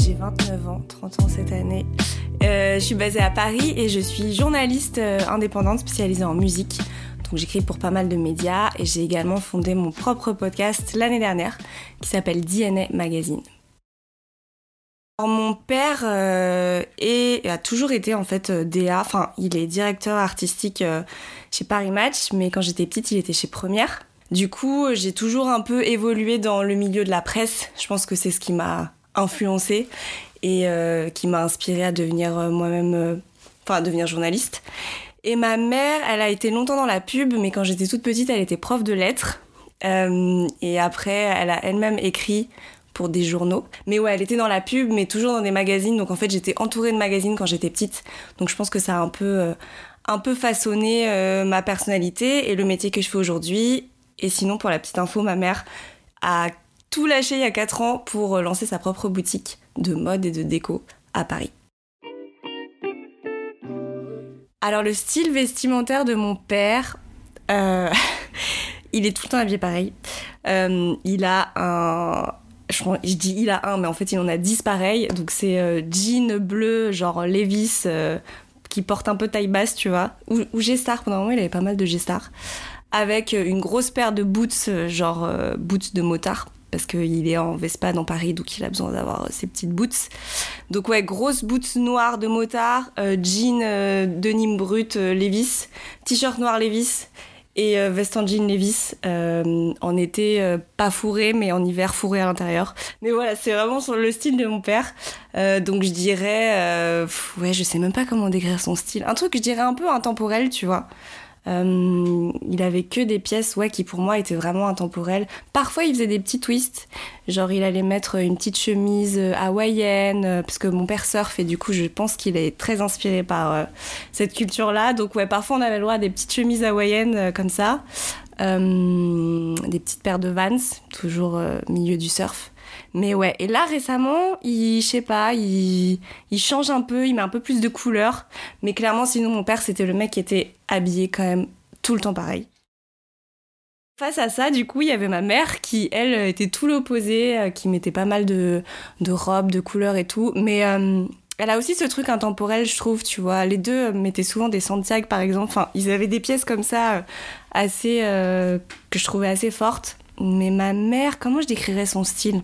J'ai 29 ans, 30 ans cette année. Euh, je suis basée à Paris et je suis journaliste euh, indépendante spécialisée en musique. Donc j'écris pour pas mal de médias et j'ai également fondé mon propre podcast l'année dernière qui s'appelle DNA Magazine. mon père euh, a toujours été en fait DA, enfin il est directeur artistique chez Paris Match, mais quand j'étais petite il était chez Première. Du coup, j'ai toujours un peu évolué dans le milieu de la presse. Je pense que c'est ce qui m'a influencé et euh, qui m'a inspiré à devenir euh, moi-même, euh, enfin à devenir journaliste. Et ma mère, elle a été longtemps dans la pub, mais quand j'étais toute petite, elle était prof de lettres. et après, elle a elle-même écrit pour des journaux. Mais ouais, elle était dans la pub, mais toujours dans des magazines. Donc en fait, j'étais entourée de magazines quand j'étais petite. Donc je pense que ça a un peu, un peu façonné ma personnalité et le métier que je fais aujourd'hui. Et sinon, pour la petite info, ma mère a tout lâché il y a 4 ans pour lancer sa propre boutique de mode et de déco à Paris. Alors le style vestimentaire de mon père, euh, il est tout le temps habillé pareil. Euh, il a un... Je, dis il a un, mais en fait il en a 10 pareils. Donc c'est euh, jean bleu, genre Levis, qui porte un peu taille basse, tu vois. Ou, ou G-Star, pendant un moment il avait pas mal de G-Star. Avec une grosse paire de boots, genre boots de motard parce qu'il est en Vespa dans Paris, donc il a besoin d'avoir ses petites boots. Donc ouais, grosses boots noires de motard, euh, jean euh, denim brut euh, Levis, t-shirt noir Levis et veste en jean Levis. en été, pas fourré, mais en hiver fourré à l'intérieur. Mais voilà, c'est vraiment sur le style de mon père. donc je dirais, ouais, je sais même pas comment décrire son style. Un truc, je dirais un peu intemporel, tu vois. Euh, il avait que des pièces ouais, qui pour moi étaient vraiment intemporelles. Parfois il faisait des petits twists, genre il allait mettre une petite chemise euh, hawaïenne, euh, parce que mon père surfe et du coup je pense qu'il est très inspiré par cette culture-là. Donc ouais, parfois on avait le droit à des petites chemises hawaïennes comme ça, des petites paires de Vans, toujours milieu du surf. Mais ouais, et là récemment, il, je sais pas, il, il change un peu, il met un peu plus de couleurs. Mais clairement, sinon, mon père, c'était le mec qui était habillé quand même tout le temps pareil. Face à ça, du coup, il y avait ma mère qui, elle, était tout l'opposé, euh, qui mettait pas mal de, de robes, de couleurs et tout. Mais euh, elle a aussi ce truc intemporel, je trouve, tu vois. Les deux mettaient souvent des Santiago, par exemple. Enfin, ils avaient des pièces comme ça, euh, assez. que je trouvais assez fortes. Mais ma mère, comment je décrirais son style?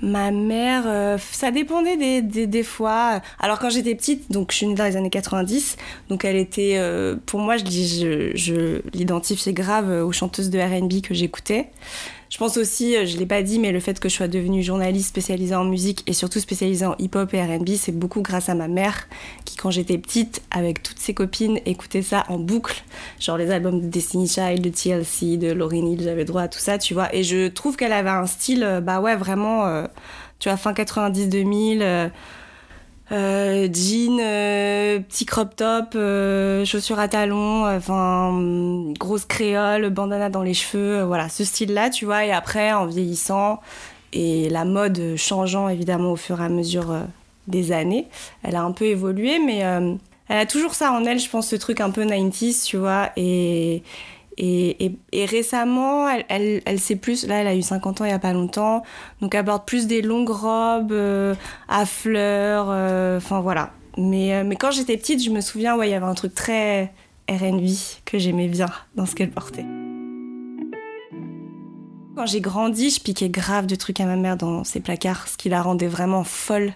Ma mère, euh, ça dépendait des, des, des, fois. Alors quand j'étais petite, donc je suis née dans les années 90, donc elle était, euh, pour moi, je, je, je l'identifiais grave aux chanteuses de R&B que j'écoutais. Je pense aussi, euh, je l'ai pas dit, mais le fait que je sois devenue journaliste spécialisée en musique et surtout spécialisée en hip-hop et R&B, c'est beaucoup grâce à ma mère qui, quand j'étais petite, avec toutes ses copines, écoutait ça en boucle, genre les albums de Destiny Child, de TLC, de Lauryn Hill, j'avais droit à tout ça, tu vois. Et je trouve qu'elle avait un style, euh, bah ouais, vraiment, euh, tu vois, fin 90-2000 euh, jean, euh, petit crop top, euh, chaussures à talons, enfin grosse créole, bandana dans les cheveux, voilà ce style-là, tu vois. Et après, en vieillissant et la mode changeant évidemment au fur et à mesure des années, elle a un peu évolué, mais elle a toujours ça en elle, je pense, ce truc un peu 90s, tu vois. Et et, récemment, elle, elle, sait plus, là elle a eu 50 ans il n'y a pas longtemps, donc elle porte plus des longues robes euh, à fleurs, euh, enfin voilà. Mais, euh, mais quand j'étais petite, je me souviens, ouais, il y avait un truc très RB que j'aimais bien dans ce qu'elle portait. Quand j'ai grandi, je piquais grave de trucs à ma mère dans ses placards, ce qui la rendait vraiment folle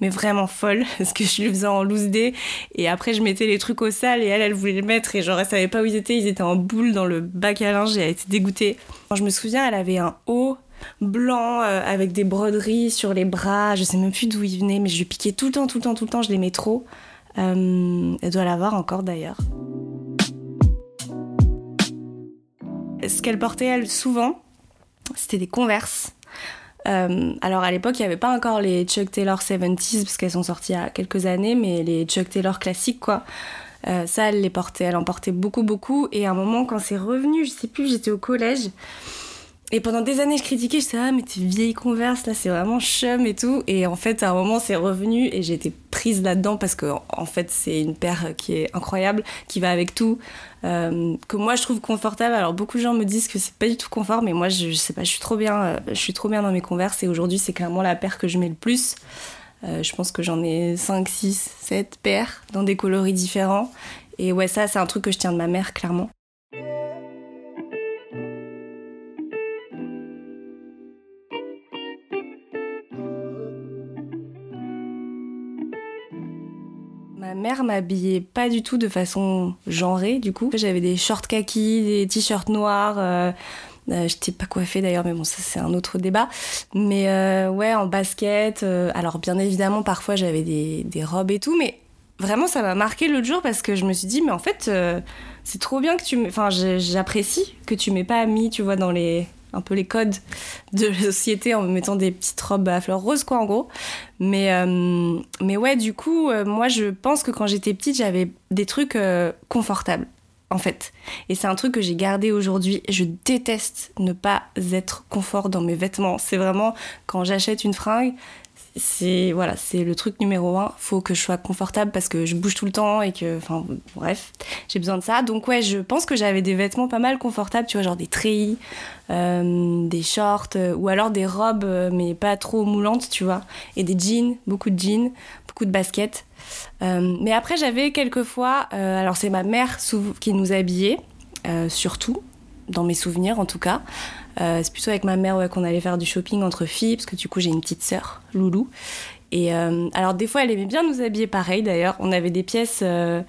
mais vraiment folle, parce que je lui faisais en loose day, et après je mettais les trucs au sale, et elle, elle voulait les mettre, et genre elle savait pas où ils étaient, ils étaient en boule dans le bac à linge, et elle était dégoûtée. je me souviens, elle avait un haut blanc euh, avec des broderies sur les bras, je sais même plus d'où il venait, mais je lui piquais tout le temps, tout le temps, tout le temps, je l'aimais trop. Euh, elle doit l'avoir encore d'ailleurs. Ce qu'elle portait elle souvent, c'était des converses euh, alors à l'époque, il n'y avait pas encore les Chuck Taylor 70s parce qu'elles sont sorties il y a quelques années, mais les Chuck Taylor classiques quoi. Euh, ça, elle les portait, elle en portait beaucoup, beaucoup. Et à un moment, quand c'est revenu, je sais plus, j'étais au collège. Et pendant des années, je critiquais, je disais, ah, mais tes vieilles converses, là, c'est vraiment chum et tout. Et en fait, à un moment, c'est revenu et j'étais prise là-dedans parce que en fait c'est une paire qui est incroyable, qui va avec tout, euh, que moi je trouve confortable. Alors beaucoup de gens me disent que c'est pas du tout confort, mais moi je, sais pas, je suis trop bien, euh, je suis trop bien dans mes converses et aujourd'hui c'est clairement la paire que je mets le plus. Euh, je pense que j'en ai 5, 6, 7 paires dans des coloris différents. Et ouais, ça c'est un truc que je tiens de ma mère clairement. Mère m'habillait pas du tout de façon genrée, du coup. J'avais des shorts kaki, des t-shirts noirs. Euh, euh, J'étais pas coiffée d'ailleurs, mais bon, ça c'est un autre débat. Mais euh, ouais, en basket. Euh, alors, bien évidemment, parfois j'avais des, des, robes et tout, mais vraiment ça m'a marqué l'autre jour parce que je me suis dit, mais en fait, c'est trop bien que tu. Enfin, j'apprécie que tu m'aies pas mis, tu vois, dans les un peu les codes de la société en me mettant des petites robes à fleurs roses, quoi, en gros. Mais, euh, mais ouais, du coup, euh, moi, je pense que quand j'étais petite, j'avais des trucs euh, confortables, en fait. Et c'est un truc que j'ai gardé aujourd'hui. Je déteste ne pas être confort dans mes vêtements. C'est vraiment, quand j'achète une fringue, c'est voilà, c'est le truc numéro un. Faut que je sois confortable parce que je bouge tout le temps et que, enfin, bref, j'ai besoin de ça. Donc ouais, je pense que j'avais des vêtements pas mal confortables, tu vois, genre des treillis, euh, des shorts euh, ou alors des robes euh, mais pas trop moulantes, tu vois, et des jeans, beaucoup de jeans, beaucoup de baskets. mais après, j'avais quelquefois, alors c'est ma mère qui nous habillait, surtout dans mes souvenirs en tout cas. Euh, c'est plutôt avec ma mère qu'on allait faire du shopping entre filles, parce que du coup j'ai une petite sœur, Loulou. Et euh, alors des fois elle aimait bien nous habiller pareil d'ailleurs. On avait des pièces euh,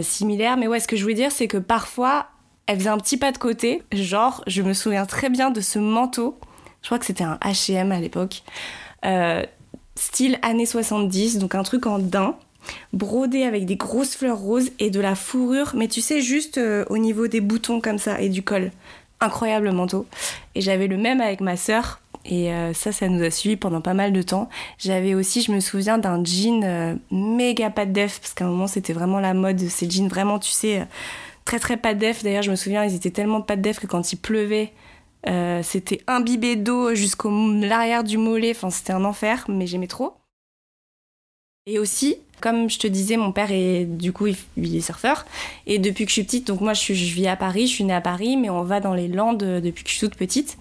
similaires, mais ouais, ce que je voulais dire c'est que parfois elle faisait un petit pas de côté. Genre, je me souviens très bien de ce manteau. Je crois que c'était un H&M à l'époque. style années 70, donc un truc en daim brodé avec des grosses fleurs roses et de la fourrure, mais tu sais, juste au niveau des boutons comme ça et du col incroyable manteau. Et j'avais le même avec ma sœur. Et euh, ça, ça nous a suivi pendant pas mal de temps. J'avais aussi, je me souviens, d'un jean euh, méga pas de def, parce qu'à un moment, c'était vraiment la mode de ces jeans, vraiment, tu sais, euh, très très pas de def. D'ailleurs, je me souviens, ils étaient tellement pas de def que quand il pleuvait, c'était imbibé d'eau jusqu'au l'arrière du mollet. Enfin, c'était un enfer, mais j'aimais trop. Et aussi, comme je te disais, mon père est du coup il, est surfeur et depuis que je suis petite, donc moi je, vis à Paris, je suis née à Paris, mais on va dans les Landes depuis que je suis toute petite.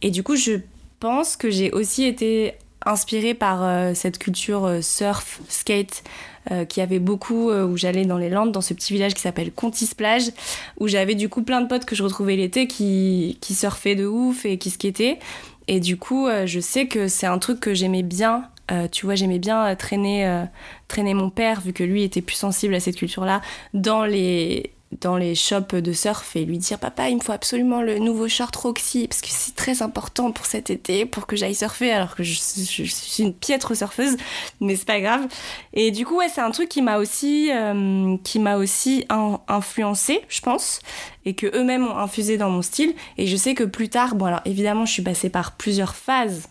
Et du coup, je pense que j'ai aussi été inspirée par euh, cette culture euh, surf, skate, euh, qui avait beaucoup, où j'allais dans les Landes, dans ce petit village qui s'appelle Contis-Plage, où j'avais du coup plein de potes que je retrouvais l'été qui, qui surfaient de ouf et qui skataient. Et du coup, je sais que c'est un truc que j'aimais bien euh, tu vois, j'aimais bien euh, traîner, euh, traîner mon père, vu que lui était plus sensible à cette culture-là, dans les, dans les shops de surf et lui dire Papa, il me faut absolument le nouveau short Roxy, parce que c'est très important pour cet été, pour que j'aille surfer, alors que je, suis une piètre surfeuse, mais c'est pas grave. Et du coup, ouais, c'est un truc qui m'a aussi, qui m'a aussi influencé, je pense, et que eux-mêmes ont infusé dans mon style. Et je sais que plus tard, bon, alors évidemment, je suis passée par plusieurs phases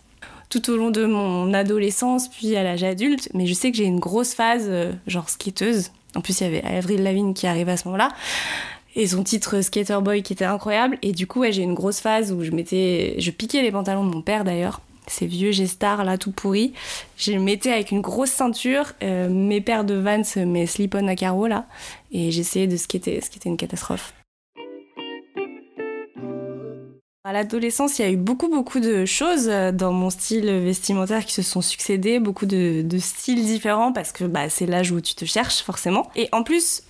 tout au long de mon adolescence, puis à l'âge adulte. Mais je sais que j'ai une grosse phase, euh, genre skateuse. En plus, il y avait Avril Lavigne qui arrivait à ce moment-là. Et son titre Skater Boy qui était incroyable. Et du coup, j'ai une grosse phase où je mettais. Je piquais les pantalons de mon père d'ailleurs. Ces vieux G-Star là tout pourris. Je les mettais avec une grosse ceinture, euh, mes paires de Vans, mes slip-on à carreaux là. Et j'essayais de skater, ce qui était une catastrophe. À l'adolescence, il y a eu beaucoup, beaucoup de choses euh, dans mon style vestimentaire qui se sont succédées, beaucoup de, styles différents parce que bah, c'est l'âge où tu te cherches forcément. Et en plus,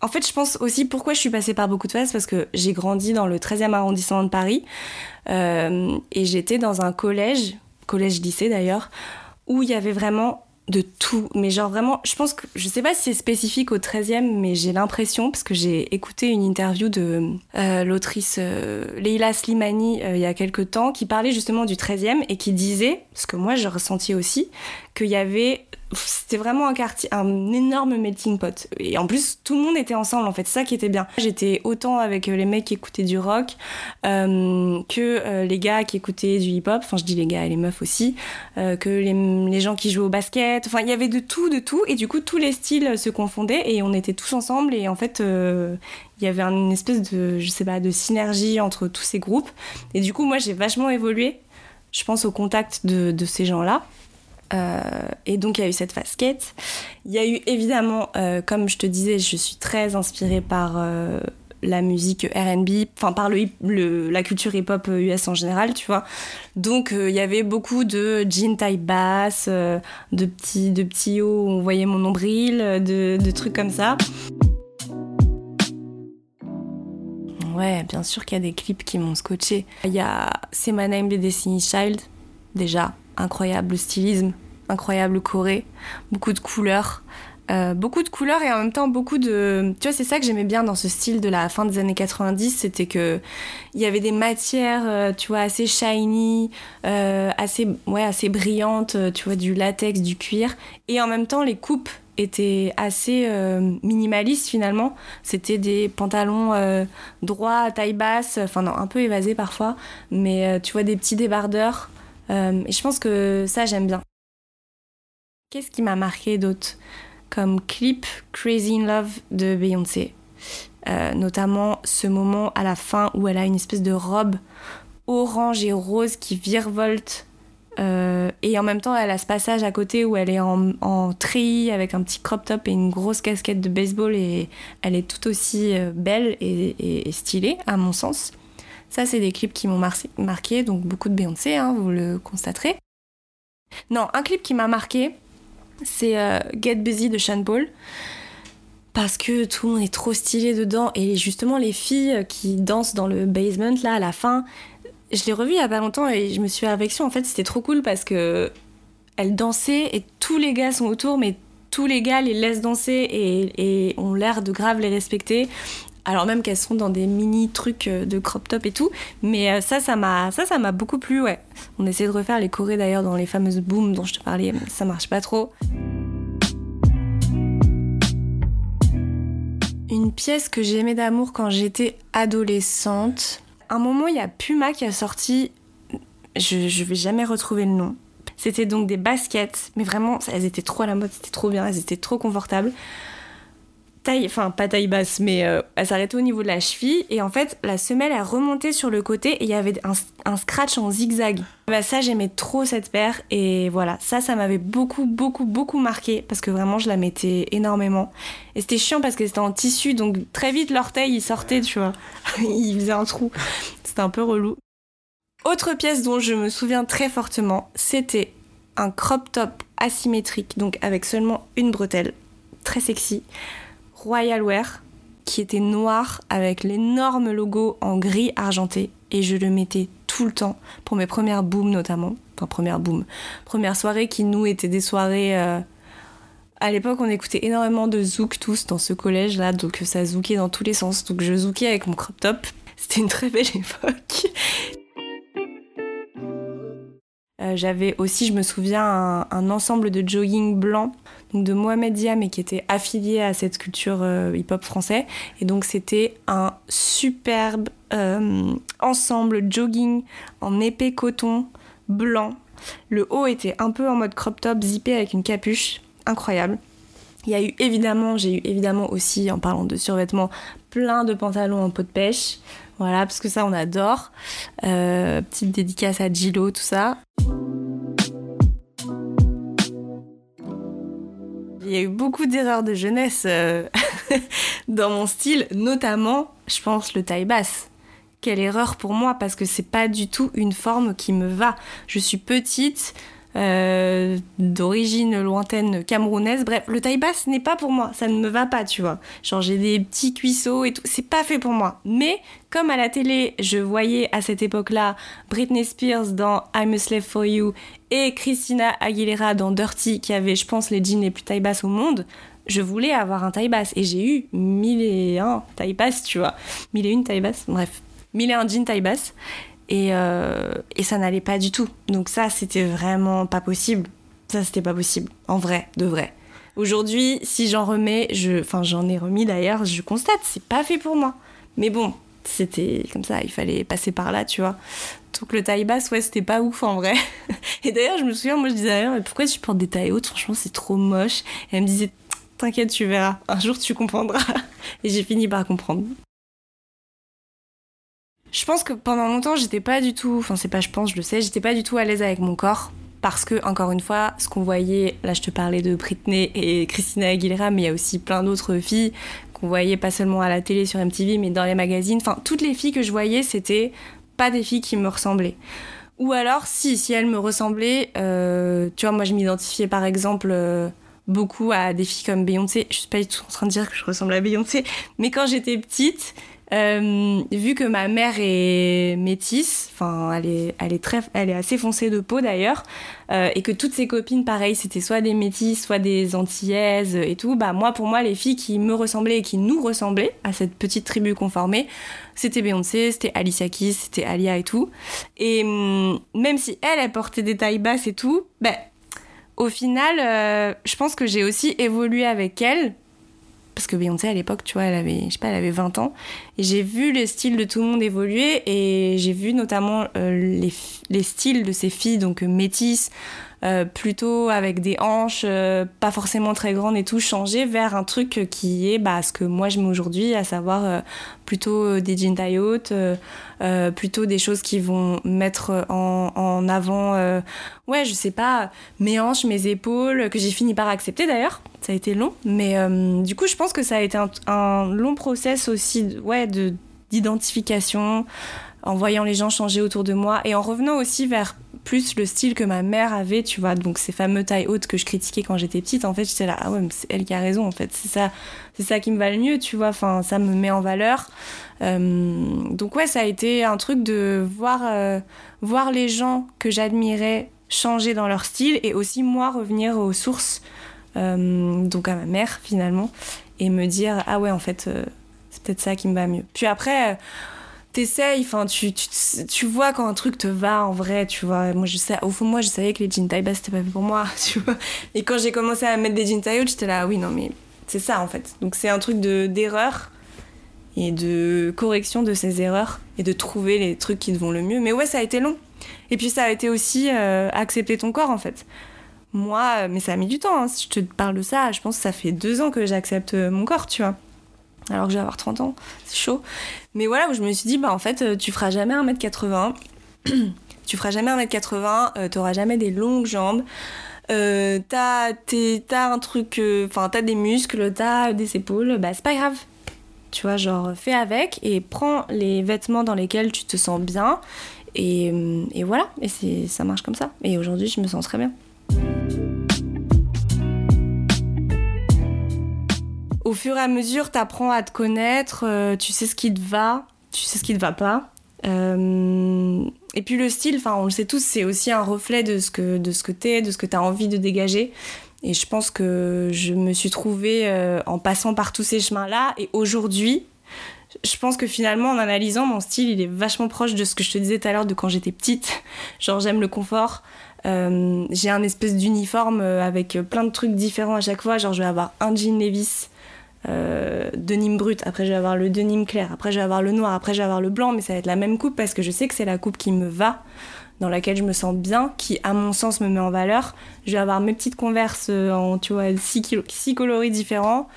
en fait, je pense aussi pourquoi je suis passée par beaucoup de phases parce que j'ai grandi dans le 13e arrondissement de Paris euh, et j'étais dans un collège, collège-lycée d'ailleurs, où il y avait vraiment de tout. Mais genre vraiment, je pense que, je sais pas si c'est spécifique au 13e, mais j'ai l'impression, parce que j'ai écouté une interview de euh, l'autrice euh, Leila Slimani euh, il y a quelques temps, qui parlait justement du 13e et qui disait, ce que moi j'ai ressenti aussi, qu'il y avait c'était vraiment un quartier, un énorme melting pot. Et en plus, tout le monde était ensemble, en fait, ça qui était bien. J'étais autant avec les mecs qui écoutaient du rock euh, que euh, les gars qui écoutaient du hip-hop, enfin je dis les gars et les meufs aussi, euh, que les, les, gens qui jouaient au basket, enfin il y avait de tout, de tout, et du coup tous les styles se confondaient et on était tous ensemble et en fait il y avait une espèce de, je sais pas, de synergie entre tous ces groupes. Et du coup moi j'ai vachement évolué, je pense au contact de, de ces gens-là. Et donc il y a eu cette fasquette. Il y a eu évidemment, comme je te disais, je suis très inspirée par la musique RB, enfin par le, la culture hip-hop US en général, tu vois. Donc il y avait beaucoup de jean taille basse, de petits, de petits hauts où on voyait mon nombril, de, de trucs comme ça. Ouais, bien sûr qu'il y a des clips qui m'ont scotché. Il y a C'est My Name de Destiny Child, déjà, incroyable stylisme, incroyable choré, beaucoup de couleurs. Euh, beaucoup de couleurs et en même temps beaucoup de tu vois c'est ça que j'aimais bien dans ce style de la fin des années 90 c'était que il y avait des matières euh, tu vois assez shiny euh, assez ouais assez brillantes tu vois du latex du cuir et en même temps les coupes était assez euh, minimaliste finalement. C'était des pantalons droits, taille basse, enfin non, un peu évasés parfois, mais tu vois des petits débardeurs. Et je pense que ça j'aime bien. Qu'est-ce qui m'a marqué d'autre Comme clip Crazy in Love de Beyoncé? notamment ce moment à la fin où elle a une espèce de robe orange et rose qui virevolte euh, et en même temps, elle a ce passage à côté où elle est en, en treillis avec un petit crop top et une grosse casquette de baseball et elle est tout aussi euh, belle et, stylée, à mon sens. Ça, c'est des clips qui m'ont marqué, donc beaucoup de Beyoncé, hein, vous le constaterez. Non, un clip qui m'a marqué, c'est euh, Get Busy de Sean Paul. Parce que tout le monde est trop stylé dedans. Et justement, les filles qui dansent dans le basement, là, à la fin, je l'ai revue il y a pas longtemps et je me suis réflexion. En fait, c'était trop cool parce que elle dansait et tous les gars sont autour, mais tous les gars les laissent danser et, et ont l'air de grave les respecter. Alors même qu'elles sont dans des mini trucs euh, de crop top et tout, mais euh, ça, ça m'a, ça, m'a beaucoup plu, ouais. On essaie de refaire les chorés d'ailleurs dans les fameuses booms dont je te parlais, mais ça marche pas trop. Une pièce que j'aimais d'amour quand j'étais adolescente, un moment, il y a Puma qui a sorti, je, je vais jamais retrouver le nom. C'était donc des baskets, mais vraiment, elles étaient trop à la mode, c'était trop bien, elles étaient trop confortables. Taille, enfin pas taille basse, mais euh, elles s'arrêtaient au niveau de la cheville. Et en fait, la semelle, elle remontait sur le côté et il y avait un, scratch en zigzag. Bah ça, j'aimais trop cette paire. Et voilà, ça, ça m'avait beaucoup, beaucoup, beaucoup marqué parce que vraiment, je la mettais énormément. Et c'était chiant parce que c'était en tissu, donc très vite, l'orteil, il sortait, tu vois. il faisait un trou. C'était un peu relou. Autre pièce dont je me souviens très fortement, c'était un crop top asymétrique, donc avec seulement une bretelle. Très sexy Royal Wear qui était noir avec l'énorme logo en gris argenté et je le mettais tout le temps pour mes premières booms notamment. Enfin première boom, première soirée qui nous étaient des soirées euh, à l'époque, on écoutait énormément de zouk tous dans ce collège là, donc ça zoukait dans tous les sens. Donc je zoukais avec mon crop top. C'était une très belle époque. Euh, j'avais aussi, je me souviens, un, ensemble de jogging blanc de Mohamed Dia, mais qui était affilié à cette culture euh, hip-hop français. Et donc c'était un superbe euh, ensemble jogging en épais coton blanc. Le haut était un peu en mode crop top, zippé avec une capuche, incroyable. Il y a eu évidemment, j'ai eu évidemment aussi, en parlant de survêtements, plein de pantalons en peau de pêche. Voilà, parce que ça, on adore. petite dédicace à Gilo, tout ça. Il y a eu beaucoup d'erreurs de jeunesse euh, dans mon style, notamment, je pense, le taille basse. Quelle erreur pour moi, parce que c'est pas du tout une forme qui me va. Je suis petite, euh, d'origine lointaine camerounaise. Bref, le taille basse n'est pas pour moi, ça ne me va pas, tu vois. Genre j'ai des petits cuisseaux et tout, c'est pas fait pour moi. Mais comme à la télé, je voyais à cette époque-là Britney Spears dans I'm a Slave for You et Christina Aguilera dans Dirty qui avait, je pense, les jeans les plus taille basse au monde. Je voulais avoir un taille basse et j'ai eu mille et un taille basse, tu vois. Mille et une taille basse, bref. Mille et un jeans taille basse. Euh, et, ça n'allait pas du tout. Donc ça, c'était vraiment pas possible. Ça, c'était pas possible. En vrai, de vrai. Aujourd'hui, si j'en remets, je, enfin j'en ai remis d'ailleurs, je constate, c'est pas fait pour moi. Mais bon, c'était comme ça, il fallait passer par là, tu vois. Donc le taille basse, ouais, c'était pas ouf en vrai. Et d'ailleurs, je me souviens, moi je disais mais pourquoi tu portes des tailles hautes? Franchement, c'est trop moche. Et elle me disait, t'inquiète, tu verras. Un jour, tu comprendras. Et j'ai fini par comprendre. Je pense que pendant longtemps, j'étais pas du tout, enfin c'est pas je pense, je le sais, j'étais pas du tout à l'aise avec mon corps parce que, encore une fois, ce qu'on voyait, là je te parlais de Britney et Christina Aguilera, mais il y a aussi plein d'autres filles qu'on voyait pas seulement à la télé sur MTV, mais dans les magazines. Enfin, toutes les filles que je voyais, c'était pas des filles qui me ressemblaient. Ou alors, si, si elles me ressemblaient, euh, tu vois, moi je m'identifiais par exemple euh, beaucoup à des filles comme Beyoncé. Je suis pas du tout en train de dire que je ressemble à Beyoncé, mais quand j'étais petite, euh, vu que ma mère est métisse, enfin elle est, elle est elle est assez foncée de peau d'ailleurs, euh, et que toutes ses copines, pareil, c'était soit des métisses, soit des antillaises et tout. Bah moi, pour moi, les filles qui me ressemblaient et qui nous ressemblaient à cette petite tribu conformée, c'était Beyoncé, c'était Alicia Keys, c'était Alia et tout. Et hum, même si elle, elle portait des tailles basses et tout, ben au final, euh, je pense que j'ai aussi évolué avec elle parce que Beyoncé à l'époque, tu vois, elle avait, je sais pas, elle avait 20 ans. Et j'ai vu le style de tout le monde évoluer et j'ai vu notamment euh, les, les, styles de ces filles, donc euh, métisses, euh, plutôt avec des hanches, euh, pas forcément très grandes et tout, changer vers un truc qui est bah, ce que moi je mets aujourd'hui, à savoir euh, plutôt des jeans taille haute, plutôt des choses qui vont mettre en, en avant, ouais, je sais pas, mes hanches, mes épaules, que j'ai fini par accepter d'ailleurs. Ça a été long, mais du coup, je pense que ça a été un, un long process aussi, ouais, de d'identification, en voyant les gens changer autour de moi et en revenant aussi vers plus le style que ma mère avait, tu vois, donc ces fameux tailles hautes que je critiquais quand j'étais petite, en fait, j'étais là, ah ouais, mais c'est elle qui a raison, en fait, c'est ça, c'est ça qui me va le mieux, tu vois, enfin, ça me met en valeur. Euh, donc ouais, ça a été un truc de voir, euh, voir les gens que j'admirais changer dans leur style et aussi moi revenir aux sources, euh, donc à ma mère finalement, et me dire, ah ouais, en fait, c'est peut-être ça qui me va mieux. Puis après t'essayes, enfin, tu, tu, tu, vois quand un truc te va en vrai, tu vois. Moi, je sais, au fond, moi, je savais que les jeans taille basse, c'était pas fait pour moi, tu vois. Et quand j'ai commencé à mettre des jeans taille haute, j'étais là, oui, non, mais c'est ça, en fait. Donc, c'est un truc d'erreur et de correction de ces erreurs et de trouver les trucs qui te vont le mieux. Mais ouais, ça a été long. Et puis, ça a été aussi euh, accepter ton corps, en fait. Moi, mais ça a mis du temps, hein. si je te parle de ça, je pense que ça fait deux ans que j'accepte mon corps, tu vois alors que je vais avoir 30 ans, c'est chaud. Mais voilà, où je me suis dit, bah en fait, euh, tu feras jamais 1m80, tu feras jamais 1m80, euh, t'auras jamais des longues jambes, euh, t'as, un truc, euh, enfin, t'as des muscles, t'as des épaules, bah c'est pas grave. Tu vois, genre, fais avec et prends les vêtements dans lesquels tu te sens bien. Et, et voilà, et c'est, ça marche comme ça. Et aujourd'hui, je me sens très bien. Au fur et à mesure, tu apprends à te connaître, euh, tu sais ce qui te va, tu sais ce qui te va pas. Euh, et puis le style, enfin on le sait tous, c'est aussi un reflet de ce que de ce t'es, de ce que t'as envie de dégager. Et je pense que je me suis trouvée euh, en passant par tous ces chemins-là. Et aujourd'hui, je pense que finalement, en analysant mon style, il est vachement proche de ce que je te disais tout à l'heure de quand j'étais petite. Genre j'aime le confort. j'ai un espèce d'uniforme avec plein de trucs différents à chaque fois. Genre je vais avoir un jean Levis euh, denim brut, après je vais avoir le denim clair, après je vais avoir le noir, après je vais avoir le blanc, mais ça va être la même coupe parce que je sais que c'est la coupe qui me va, dans laquelle je me sens bien, qui à mon sens me met en valeur. Je vais avoir mes petites converses euh, en, tu six coloris différents,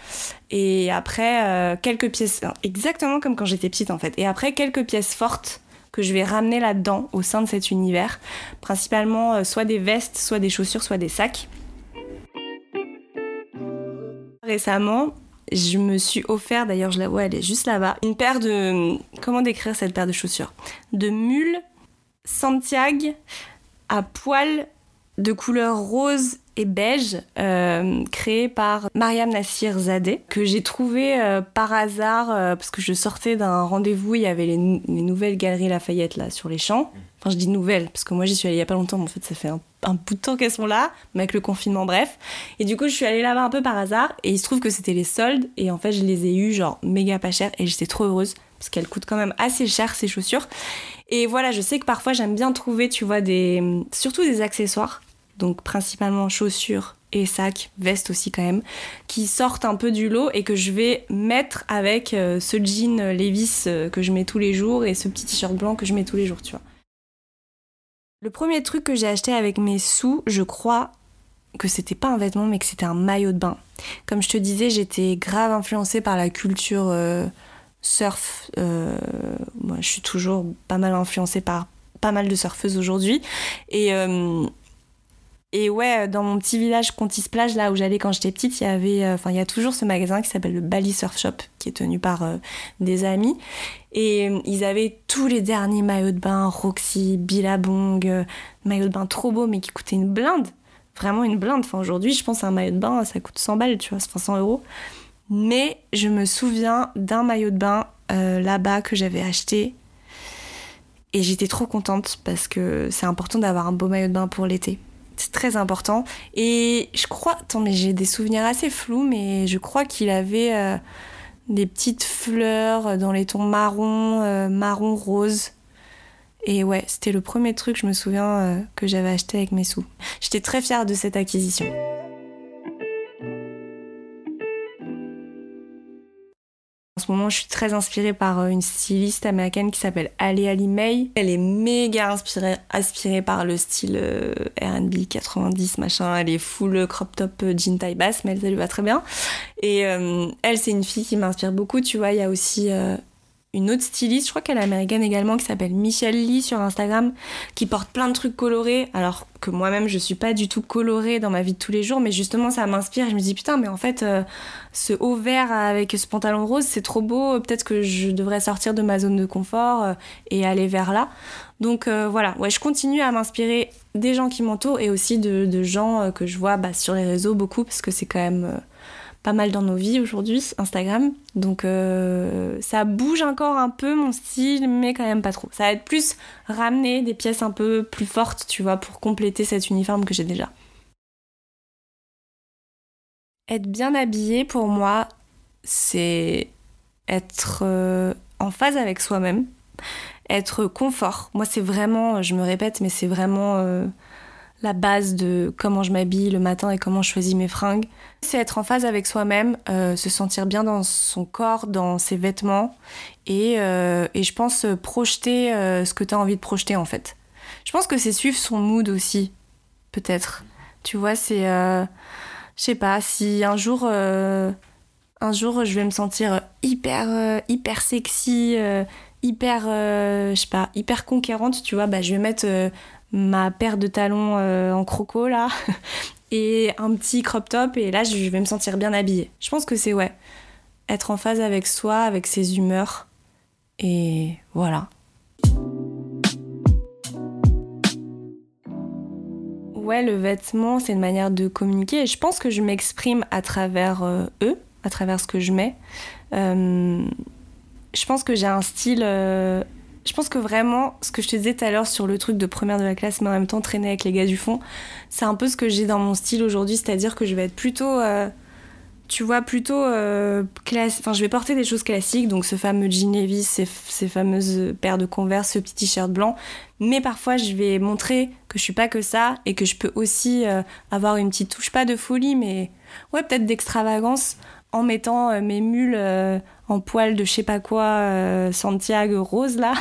et après euh, quelques pièces, exactement comme quand j'étais petite en fait, et après quelques pièces fortes que je vais ramener là-dedans au sein de cet univers, principalement euh, soit des vestes, soit des chaussures, soit des sacs. Récemment, je me suis offert, d'ailleurs je la vois, elle est juste là-bas, une paire de... Comment décrire cette paire de chaussures? De mules Santiago à poil de couleur rose et beige, euh, créée par Mariam Nassir Zadeh, que j'ai trouvé euh, par hasard, euh, parce que je sortais d'un rendez-vous, il y avait les, les, nouvelles galeries Lafayette là sur les champs. Enfin, je dis nouvelles, parce que moi j'y suis allée il y a pas longtemps, mais en fait ça fait un, un bout de temps qu'elles sont là, mais avec le confinement, bref. Et du coup, je suis allée là-bas un peu par hasard, et il se trouve que c'était les soldes, et en fait, je les ai eues genre méga pas cher, et j'étais trop heureuse, parce qu'elles coûtent quand même assez cher ces chaussures. Et voilà, je sais que parfois j'aime bien trouver, tu vois, des, surtout des accessoires donc principalement chaussures et sacs, vestes aussi quand même, qui sortent un peu du lot et que je vais mettre avec euh, ce jean Levis euh, que je mets tous les jours et ce petit t-shirt blanc que je mets tous les jours, tu vois. Le premier truc que j'ai acheté avec mes sous, je crois que c'était pas un vêtement mais que c'était un maillot de bain. Comme je te disais, j'étais grave influencée par la culture euh, surf. Moi, je suis toujours pas mal influencée par pas mal de surfeuses aujourd'hui. Et Et ouais, dans mon petit village Contis-Plage, là où j'allais quand j'étais petite, il y avait, euh, enfin, il y a toujours ce magasin qui s'appelle le Bali Surf Shop, qui est tenu par euh, des amis. Et ils avaient tous les derniers maillots de bain, Roxy, Billabong, maillots de bain trop beaux, mais qui coûtaient une blinde. Vraiment une blinde. Enfin, aujourd'hui, je pense un maillot de bain, ça coûte 100 balles, tu vois, 100 euros. Mais je me souviens d'un maillot de bain là-bas que j'avais acheté et j'étais trop contente parce que c'est important d'avoir un beau maillot de bain pour l'été. C'est très important. Et je crois, attends, mais j'ai des souvenirs assez flous, mais je crois qu'il avait euh, des petites fleurs dans les tons marron, euh, marron rose. Et ouais, c'était le premier truc, je me souviens, euh, que j'avais acheté avec mes sous. J'étais très fière de cette acquisition. En ce moment, je suis très inspirée par euh, une styliste américaine qui s'appelle Ali Ali May. Elle est méga inspirée, inspirée par le style euh, R&B 90 machin. Elle est full crop top euh, jean taille basse, mais elle, ça lui va très bien. Et elle, c'est une fille qui m'inspire beaucoup. Tu vois, il y a aussi une autre styliste, je crois qu'elle est américaine également, qui s'appelle Michelle Lee sur Instagram, qui porte plein de trucs colorés, alors que moi-même je suis pas du tout colorée dans ma vie de tous les jours, mais justement ça m'inspire. Je me dis putain, mais en fait, euh, ce haut vert avec ce pantalon rose, c'est trop beau. Peut-être que je devrais sortir de ma zone de confort euh, et aller vers là. Donc euh, voilà, ouais, je continue à m'inspirer des gens qui m'entourent et aussi de, gens que je vois bah, sur les réseaux beaucoup, parce que c'est quand même pas mal dans nos vies aujourd'hui, Instagram. Donc euh, ça bouge encore un peu mon style, mais quand même pas trop. Ça va être plus ramener des pièces un peu plus fortes, tu vois, pour compléter cet uniforme que j'ai déjà. Être bien habillé pour moi, c'est être euh, en phase avec soi-même, être confort. Moi, c'est vraiment, je me répète, mais c'est vraiment euh, la base de comment je m'habille le matin et comment je choisis mes fringues. C'est être en phase avec soi-même, euh, se sentir bien dans son corps, dans ses vêtements et, euh, et je pense projeter euh, ce que tu as envie de projeter en fait. Je pense que c'est suivre son mood aussi, peut-être. Tu vois, c'est. je sais pas, si un jour. un jour, je vais me sentir hyper, hyper sexy, hyper, je sais pas, hyper conquérante, tu vois, bah, je vais mettre ma paire de talons euh, en croco là et un petit crop top et là je vais me sentir bien habillée. Je pense que c'est ouais, être en phase avec soi, avec ses humeurs et voilà. Ouais, le vêtement, c'est une manière de communiquer et je pense que je m'exprime à travers euh, eux, à travers ce que je mets. Euh, je pense que j'ai un style je pense que vraiment, ce que je te disais tout à l'heure sur le truc de première de la classe, mais en même temps traîner avec les gars du fond, c'est un peu ce que j'ai dans mon style aujourd'hui, c'est-à-dire que je vais être plutôt, euh, tu vois, plutôt euh, classe. Enfin, je vais porter des choses classiques, donc ce fameux jean Levi's, ces, fameuses paires de Converse, ce petit t-shirt blanc. Mais parfois, je vais montrer que je suis pas que ça et que je peux aussi euh, avoir une petite touche, pas de folie, mais ouais, peut-être d'extravagance en mettant mes mules en poil de je sais pas quoi euh, Santiago rose là,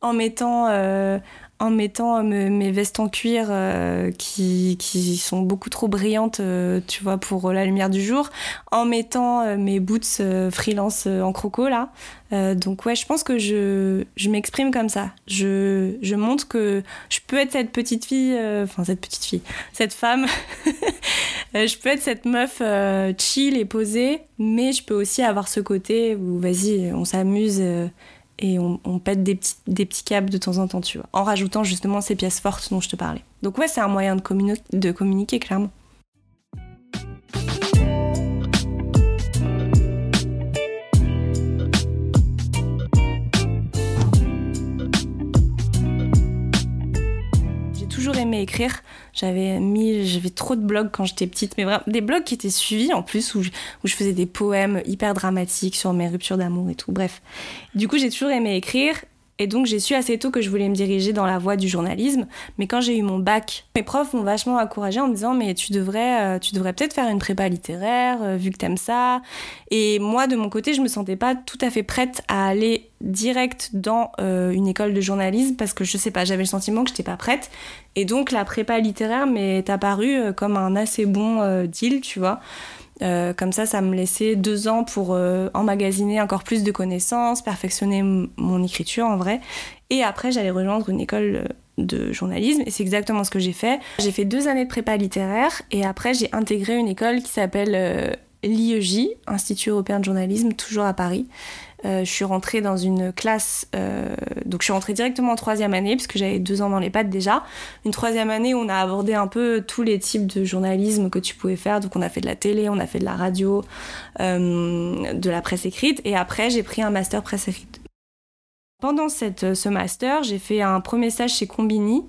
en mettant euh, en mettant mes vestes en cuir euh, qui, qui, sont beaucoup trop brillantes, tu vois, pour la lumière du jour, en mettant mes boots freelance en croco là. donc ouais, je pense que je, je m'exprime comme ça. Je, je montre que je peux être cette petite fille, enfin cette petite fille, cette femme Euh, je peux être cette meuf euh, chill et posée, mais je peux aussi avoir ce côté où, vas-y, on s'amuse euh, et on, pète des petits, câbles de temps en temps, tu vois, en rajoutant justement ces pièces fortes dont je te parlais. Donc ouais, c'est un moyen de, de communiquer, clairement. Écrire. J'avais mis, j'avais trop de blogs quand j'étais petite, mais vraiment des blogs qui étaient suivis en plus où où je faisais des poèmes hyper dramatiques sur mes ruptures d'amour et tout. Bref, du coup j'ai toujours aimé écrire et donc j'ai su assez tôt que je voulais me diriger dans la voie du journalisme. Mais quand j'ai eu mon bac, mes profs m'ont vachement encouragée en me disant mais tu devrais, euh, tu devrais peut-être faire une prépa littéraire euh, vu que t'aimes ça. Et moi de mon côté je me sentais pas tout à fait prête à aller direct dans euh, une école de journalisme parce que je sais pas, j'avais le sentiment que j'étais pas prête. Et donc la prépa littéraire m'est apparue comme un assez bon deal, tu vois. Euh, comme ça, ça me laissait deux ans pour euh, emmagasiner encore plus de connaissances, perfectionner mon écriture en vrai. Et après, j'allais rejoindre une école de journalisme et c'est exactement ce que j'ai fait. J'ai fait deux années de prépa littéraire et après j'ai intégré une école qui s'appelle euh, l'IEJ, Institut européen de journalisme, toujours à Paris. Euh, je suis rentrée dans une classe, euh, donc je suis rentrée directement en troisième année, puisque j'avais deux ans dans les pattes déjà. Une troisième année, où on a abordé un peu tous les types de journalisme que tu pouvais faire. Donc on a fait de la télé, on a fait de la radio, de la presse écrite, et après j'ai pris un master presse écrite. Pendant ce master, j'ai fait un premier stage chez Combini,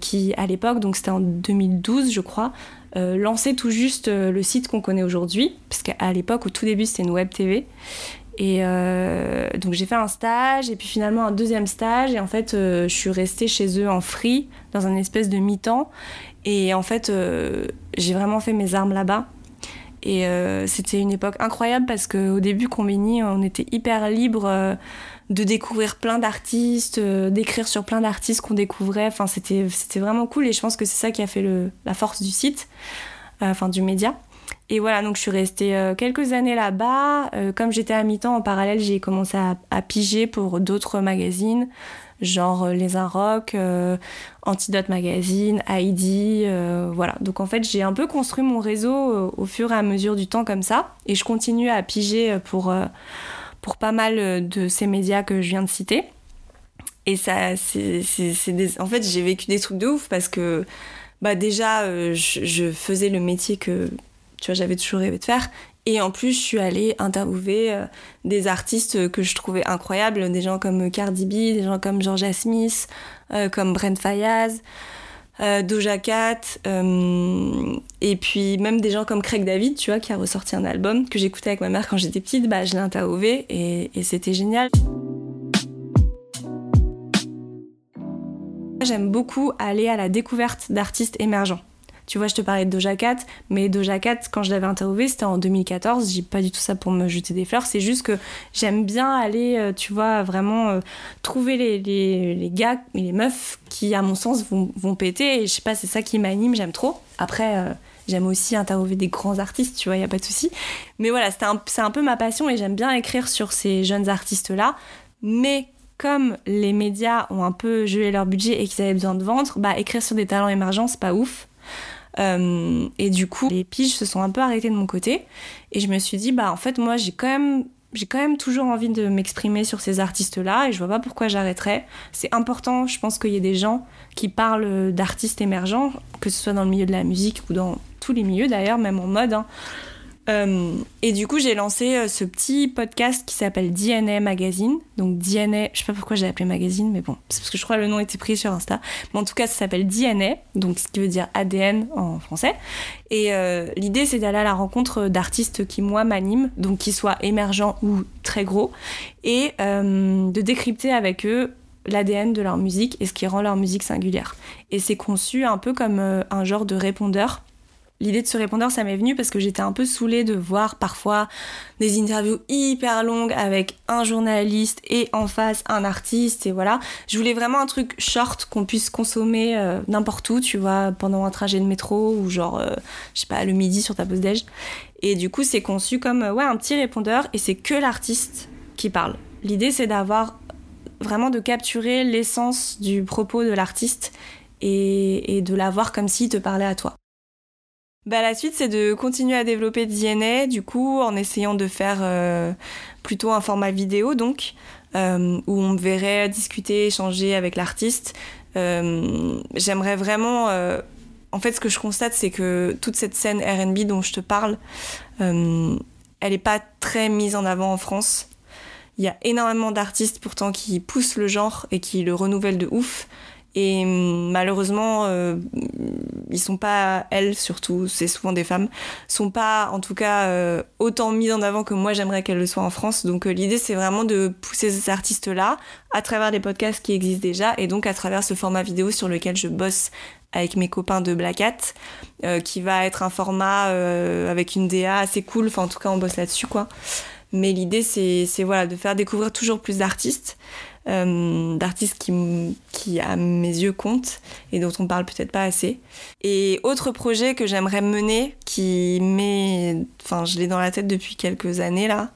qui à l'époque, donc c'était en 2012 je crois, euh, lancer tout juste euh, le site qu'on connaît aujourd'hui, parce qu'à l'époque, au tout début, c'était une web TV. Et euh, donc j'ai fait un stage et puis finalement un deuxième stage et en fait je suis restée chez eux en free dans un espèce de mi-temps et en fait j'ai vraiment fait mes armes là-bas et c'était une époque incroyable parce qu'au début Combini on était hyper libre de découvrir plein d'artistes, d'écrire sur plein d'artistes qu'on découvrait. Enfin, c'était, vraiment cool et je pense que c'est ça qui a fait la force du site, euh, enfin du média. Et voilà, donc je suis restée euh, quelques années là-bas. Euh, comme j'étais à mi-temps, en parallèle, j'ai commencé à, piger pour d'autres magazines, genre Les Inrocks, Antidote Magazine, Heidi, voilà. Donc en fait, j'ai un peu construit mon réseau au fur et à mesure du temps comme ça. Et je continue à piger pour pour pas mal euh, de ces médias que je viens de citer. Et ça, c'est, en fait, j'ai vécu des trucs de ouf parce que, bah, déjà, euh, je, faisais le métier que, tu vois, j'avais toujours rêvé de faire. Et en plus, je suis allée interviewer euh, des artistes que je trouvais incroyables, des gens comme Cardi B, des gens comme Georgia Smith, comme Brent Fayaz. Euh, Doja Cat, euh, et puis même des gens comme Craig David, tu vois, qui a ressorti un album que j'écoutais avec ma mère quand j'étais petite, bah, je l'ai interviewé et c'était génial. J'aime beaucoup aller à la découverte d'artistes émergents. Tu vois, je te parlais de Doja Cat, mais Doja Cat, quand je l'avais interviewé, c'était en 2014. J'ai pas du tout ça pour me jeter des fleurs. C'est juste que j'aime bien aller, euh, tu vois, vraiment euh, trouver les, les, les, gars et les meufs qui, à mon sens, vont, vont péter. Et je sais pas, c'est ça qui m'anime, j'aime trop. Après, euh, j'aime aussi interviewer des grands artistes, tu vois, y a pas de souci. Mais voilà, c'est un, un peu ma passion et j'aime bien écrire sur ces jeunes artistes-là. Mais comme les médias ont un peu gelé leur budget et qu'ils avaient besoin de vendre, bah écrire sur des talents émergents, c'est pas ouf. Euh, et du coup, les piges se sont un peu arrêtées de mon côté. Et je me suis dit, bah en fait, moi, j'ai quand même j'ai quand même toujours envie de m'exprimer sur ces artistes-là et je vois pas pourquoi j'arrêterais. C'est important, je pense qu'il y ait des gens qui parlent d'artistes émergents, que ce soit dans le milieu de la musique ou dans tous les milieux d'ailleurs, même en mode. Hein. Euh, et du coup, j'ai lancé euh, ce petit podcast qui s'appelle DNA Magazine. Donc DNA, je sais pas pourquoi j'ai appelé magazine, mais bon, c'est parce que je crois que le nom était pris sur Insta. Mais en tout cas, ça s'appelle DNA, donc ce qui veut dire ADN en français. Et euh, l'idée, c'est d'aller à la rencontre d'artistes qui, moi, m'animent, donc qui soient émergents ou très gros, et de décrypter avec eux l'ADN de leur musique et ce qui rend leur musique singulière. Et c'est conçu un peu comme un genre de répondeur L'idée de ce répondeur, ça m'est venu parce que j'étais un peu saoulée de voir parfois des interviews hyper longues avec un journaliste et en face un artiste et voilà. Je voulais vraiment un truc short qu'on puisse consommer euh, n'importe où, tu vois, pendant un trajet de métro ou genre, euh, je sais pas, le midi sur ta pause déj. Et du coup, c'est conçu comme euh, ouais un petit répondeur et c'est que l'artiste qui parle. L'idée, c'est d'avoir vraiment de capturer l'essence du propos de l'artiste et, et de l'avoir comme s'il te parlait à toi. Bah, la suite, c'est de continuer à développer DNA, du coup, en essayant de faire euh, plutôt un format vidéo, donc, euh, où on me verrait discuter, échanger avec l'artiste. Euh, j'aimerais vraiment. en fait, ce que je constate, c'est que toute cette scène RB dont je te parle, elle n'est pas très mise en avant en France. Il y a énormément d'artistes pourtant qui poussent le genre et qui le renouvellent de ouf. Et malheureusement, euh, ils sont pas, elles surtout, c'est souvent des femmes, sont pas en tout cas euh, autant mises en avant que moi j'aimerais qu'elles le soient en France. Donc euh, l'idée c'est vraiment de pousser ces artistes-là à travers les podcasts qui existent déjà et donc à travers ce format vidéo sur lequel je bosse avec mes copains de Black Hat, qui va être un format avec une DA assez cool. Enfin en tout cas on bosse là-dessus quoi. Mais l'idée c'est voilà de faire découvrir toujours plus d'artistes. Euh, d'artistes qui, à mes yeux, comptent et dont on parle peut-être pas assez. Et autre projet que j'aimerais mener, qui met, enfin, je l'ai dans la tête depuis quelques années là,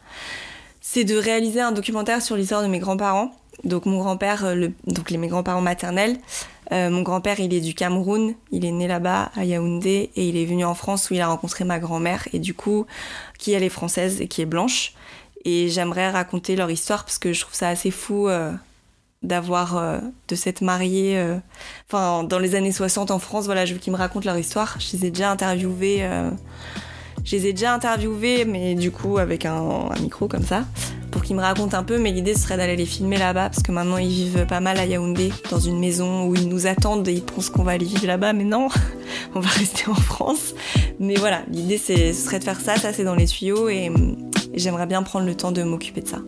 c'est de réaliser un documentaire sur l'histoire de mes grands-parents. Donc mon grand-père, euh, donc les, mes grands-parents maternels, euh, mon grand-père, il est du Cameroun, il est né là-bas, à Yaoundé, et il est venu en France où il a rencontré ma grand-mère, et du coup, qui elle est française et qui est blanche. Et j'aimerais raconter leur histoire parce que je trouve ça assez fou euh, d'avoir, de s'être mariés. Enfin, dans les années 60 en France, voilà, je veux qu'ils me racontent leur histoire. Je les ai déjà interviewés. je les ai déjà interviewés, mais du coup, avec un micro comme ça pour qu'ils me racontent un peu, mais l'idée serait d'aller les filmer là-bas, parce que maintenant ils vivent pas mal à Yaoundé, dans une maison où ils nous attendent et ils pensent qu'on va aller vivre là-bas, mais non, on va rester en France. Mais voilà, l'idée ce serait de faire ça, ça c'est dans les tuyaux, et, et j'aimerais bien prendre le temps de m'occuper de ça.